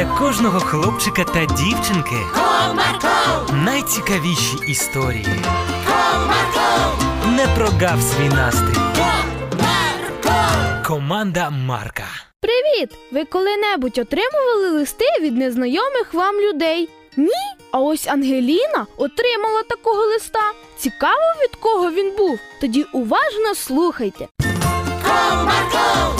для кожного хлопчика та дівчинки Comarco, найцікавіші історії. Comarco, Не прогав свій настрій. Comarco. Команда Марка. Привіт! Ви коли-небудь отримували листи від незнайомих вам людей? Ні? А ось Ангеліна отримала такого листа. Цікаво, від кого він був. Тоді уважно слухайте. В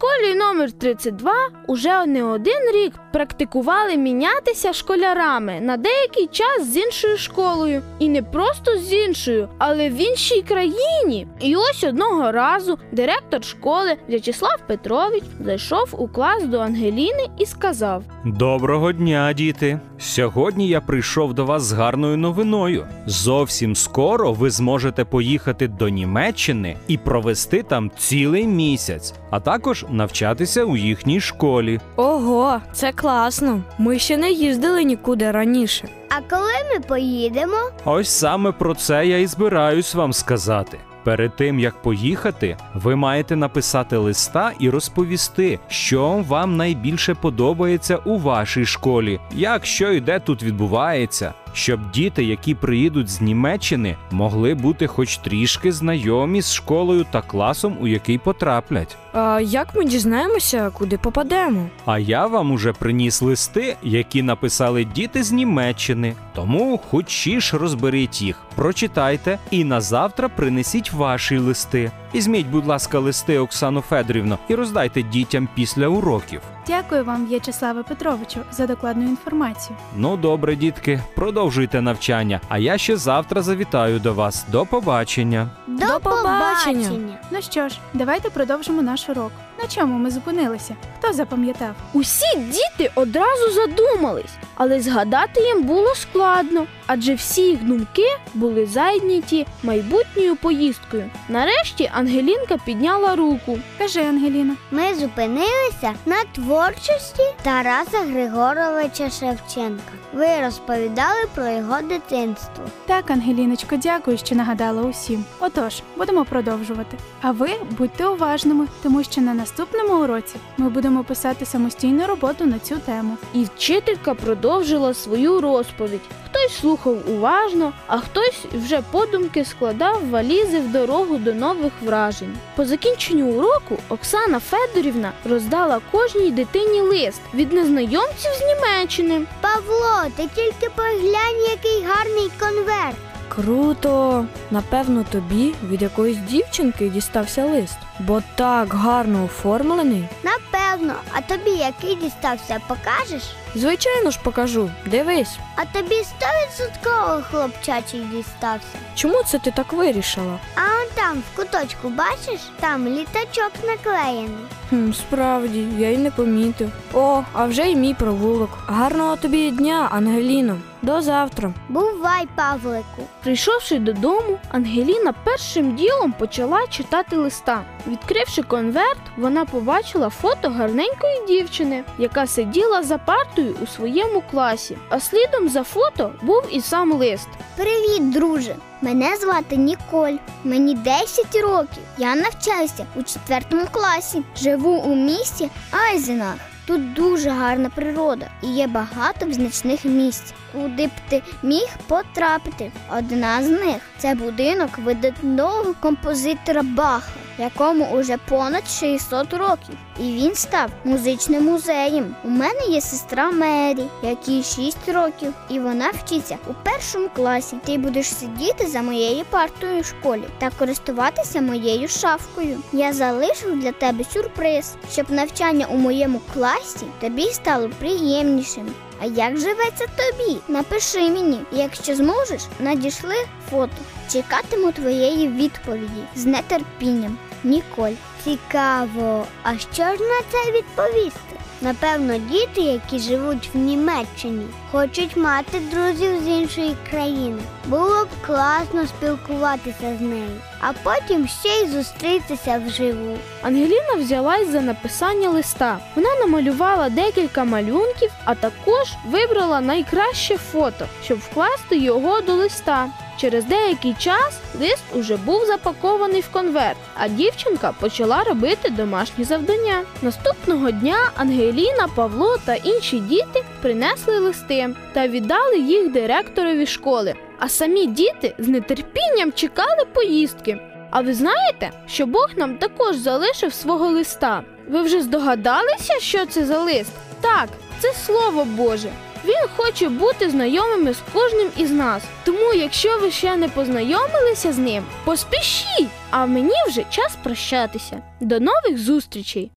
школі номер 32 уже не один рік практикували мінятися школярами на деякий час з іншою школою. І не просто з іншою, але в іншій країні. І ось одного разу директор школи В'ячеслав Петрович зайшов у клас до Ангеліни і сказав: Доброго дня, діти! Сьогодні я прийшов до вас з гарною новиною. Зовсім скоро ви зможете поїхати до Німеччини і провести там цілий місяць, а також навчатися у їхній школі. Ого, це класно. Ми ще не їздили нікуди раніше. А коли ми поїдемо? Ось саме про це я і збираюсь вам сказати. Перед тим як поїхати, ви маєте написати листа і розповісти, що вам найбільше подобається у вашій школі, як що і де тут відбувається, щоб діти, які приїдуть з Німеччини, могли бути хоч трішки знайомі з школою та класом, у який потраплять. А як ми дізнаємося, куди попадемо? А я вам уже приніс листи, які написали діти з Німеччини. Тому хочеш розберіть їх, прочитайте і на завтра принесіть ваші листи. Візьміть, будь ласка, листи Оксану Федорівну і роздайте дітям після уроків. Дякую вам, В'ячеславе Петровичу, за докладну інформацію. Ну добре, дітки, продовжуйте навчання. А я ще завтра завітаю до вас. До побачення. До, До побачення. Ну що ж, давайте продовжимо наш урок. На чому ми зупинилися? Хто запам'ятав? Усі діти одразу задумались, але згадати їм було складно, адже всі їх думки були зайняті майбутньою поїздкою. Нарешті Ангелінка підняла руку. Кажи, Ангеліна. Ми зупинилися на творчості Тараса Григоровича Шевченка. Ви розповідали про його дитинство. Так, Ангеліночко, дякую, що нагадала усім. Отож, будемо продовжувати. А ви будьте уважними, тому що на наступному уроці ми будемо писати самостійну роботу на цю тему. І вчителька продовжила свою розповідь. Хтось слухав уважно, а хтось вже подумки складав валізи в дорогу до нових вражень. По закінченню уроку Оксана Федорівна роздала кожній дитині лист від незнайомців з Німеччини. Павло, ти тільки поглянь, який гарний конверт. Круто! Напевно, тобі від якоїсь дівчинки дістався лист, бо так гарно оформлений. Напевно, а тобі який дістався, покажеш? Звичайно ж покажу. Дивись, А тобі стовідсотково хлопчачий дістався. чому це ти так вирішила? А он там в куточку бачиш, там літачок наклеєний. Хм, справді, я й не помітив. О, а вже й мій провулок. Гарного тобі дня, Ангеліно. До завтра. Бувай, Павлику. Прийшовши додому, Ангеліна першим ділом почала читати листа. Відкривши конверт, вона побачила фото гарненької дівчини, яка сиділа за партою у своєму класі. А слідом за фото був і сам лист. Привіт, друже. Мене звати Ніколь. Мені 10 років. Я навчаюся у четвертому класі. Живу у місті Айзенах. Тут дуже гарна природа і є багато визначних місць, куди б ти міг потрапити. Одна з них це будинок видатного композитора Баха, якому уже понад 600 років. І він став музичним музеєм. У мене є сестра Мері, якій 6 років, і вона вчиться у першому класі. Ти будеш сидіти за моєю партою в школі та користуватися моєю шафкою. Я залишив для тебе сюрприз, щоб навчання у моєму класі тобі стало приємнішим. А як живеться тобі? Напиши мені, якщо зможеш, надішли фото. Чекатиму твоєї відповіді з нетерпінням. Ніколь. Цікаво, а що ж на це відповісти? Напевно, діти, які живуть в Німеччині, хочуть мати друзів з іншої країни. Було б класно спілкуватися з нею, а потім ще й зустрітися вживу. Ангеліна взялась за написання листа. Вона намалювала декілька малюнків, а також вибрала найкраще фото, щоб вкласти його до листа. Через деякий час лист уже був запакований в конверт, а дівчинка почала робити домашні завдання. Наступного дня Ангеліна, Павло та інші діти принесли листи та віддали їх директорові школи. А самі діти з нетерпінням чекали поїздки. А ви знаєте, що Бог нам також залишив свого листа? Ви вже здогадалися, що це за лист? Так, це Слово Боже. Він хоче бути знайомим з кожним із нас. Тому, якщо ви ще не познайомилися з ним, поспішіть! А мені вже час прощатися. До нових зустрічей!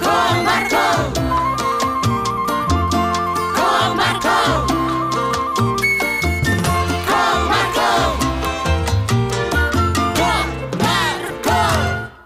Комарко!